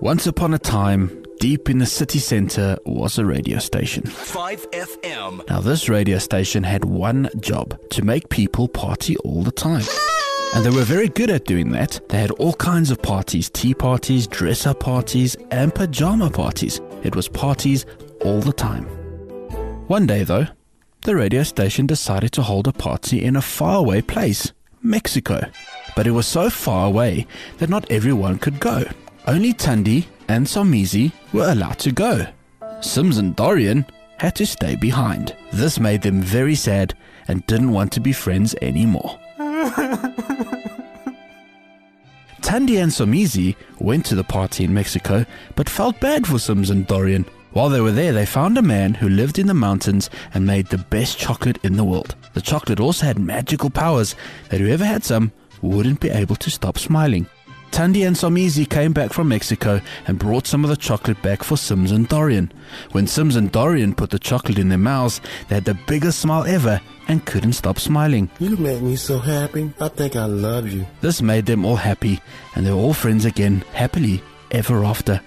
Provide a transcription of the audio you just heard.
Once upon a time, deep in the city centre was a radio station. 5FM. Now, this radio station had one job to make people party all the time. And they were very good at doing that. They had all kinds of parties tea parties, dress up parties, and pajama parties. It was parties all the time. One day, though, the radio station decided to hold a party in a faraway place, Mexico. But it was so far away that not everyone could go. Only Tundi and Somizi were allowed to go. Sims and Dorian had to stay behind. This made them very sad and didn't want to be friends anymore. Tandy and Somizi went to the party in Mexico but felt bad for Sims and Dorian. While they were there, they found a man who lived in the mountains and made the best chocolate in the world. The chocolate also had magical powers that whoever had some wouldn't be able to stop smiling. Tandy and Somizi came back from Mexico and brought some of the chocolate back for Sims and Dorian. When Sims and Dorian put the chocolate in their mouths, they had the biggest smile ever and couldn't stop smiling. You make me so happy. I think I love you. This made them all happy, and they were all friends again, happily ever after.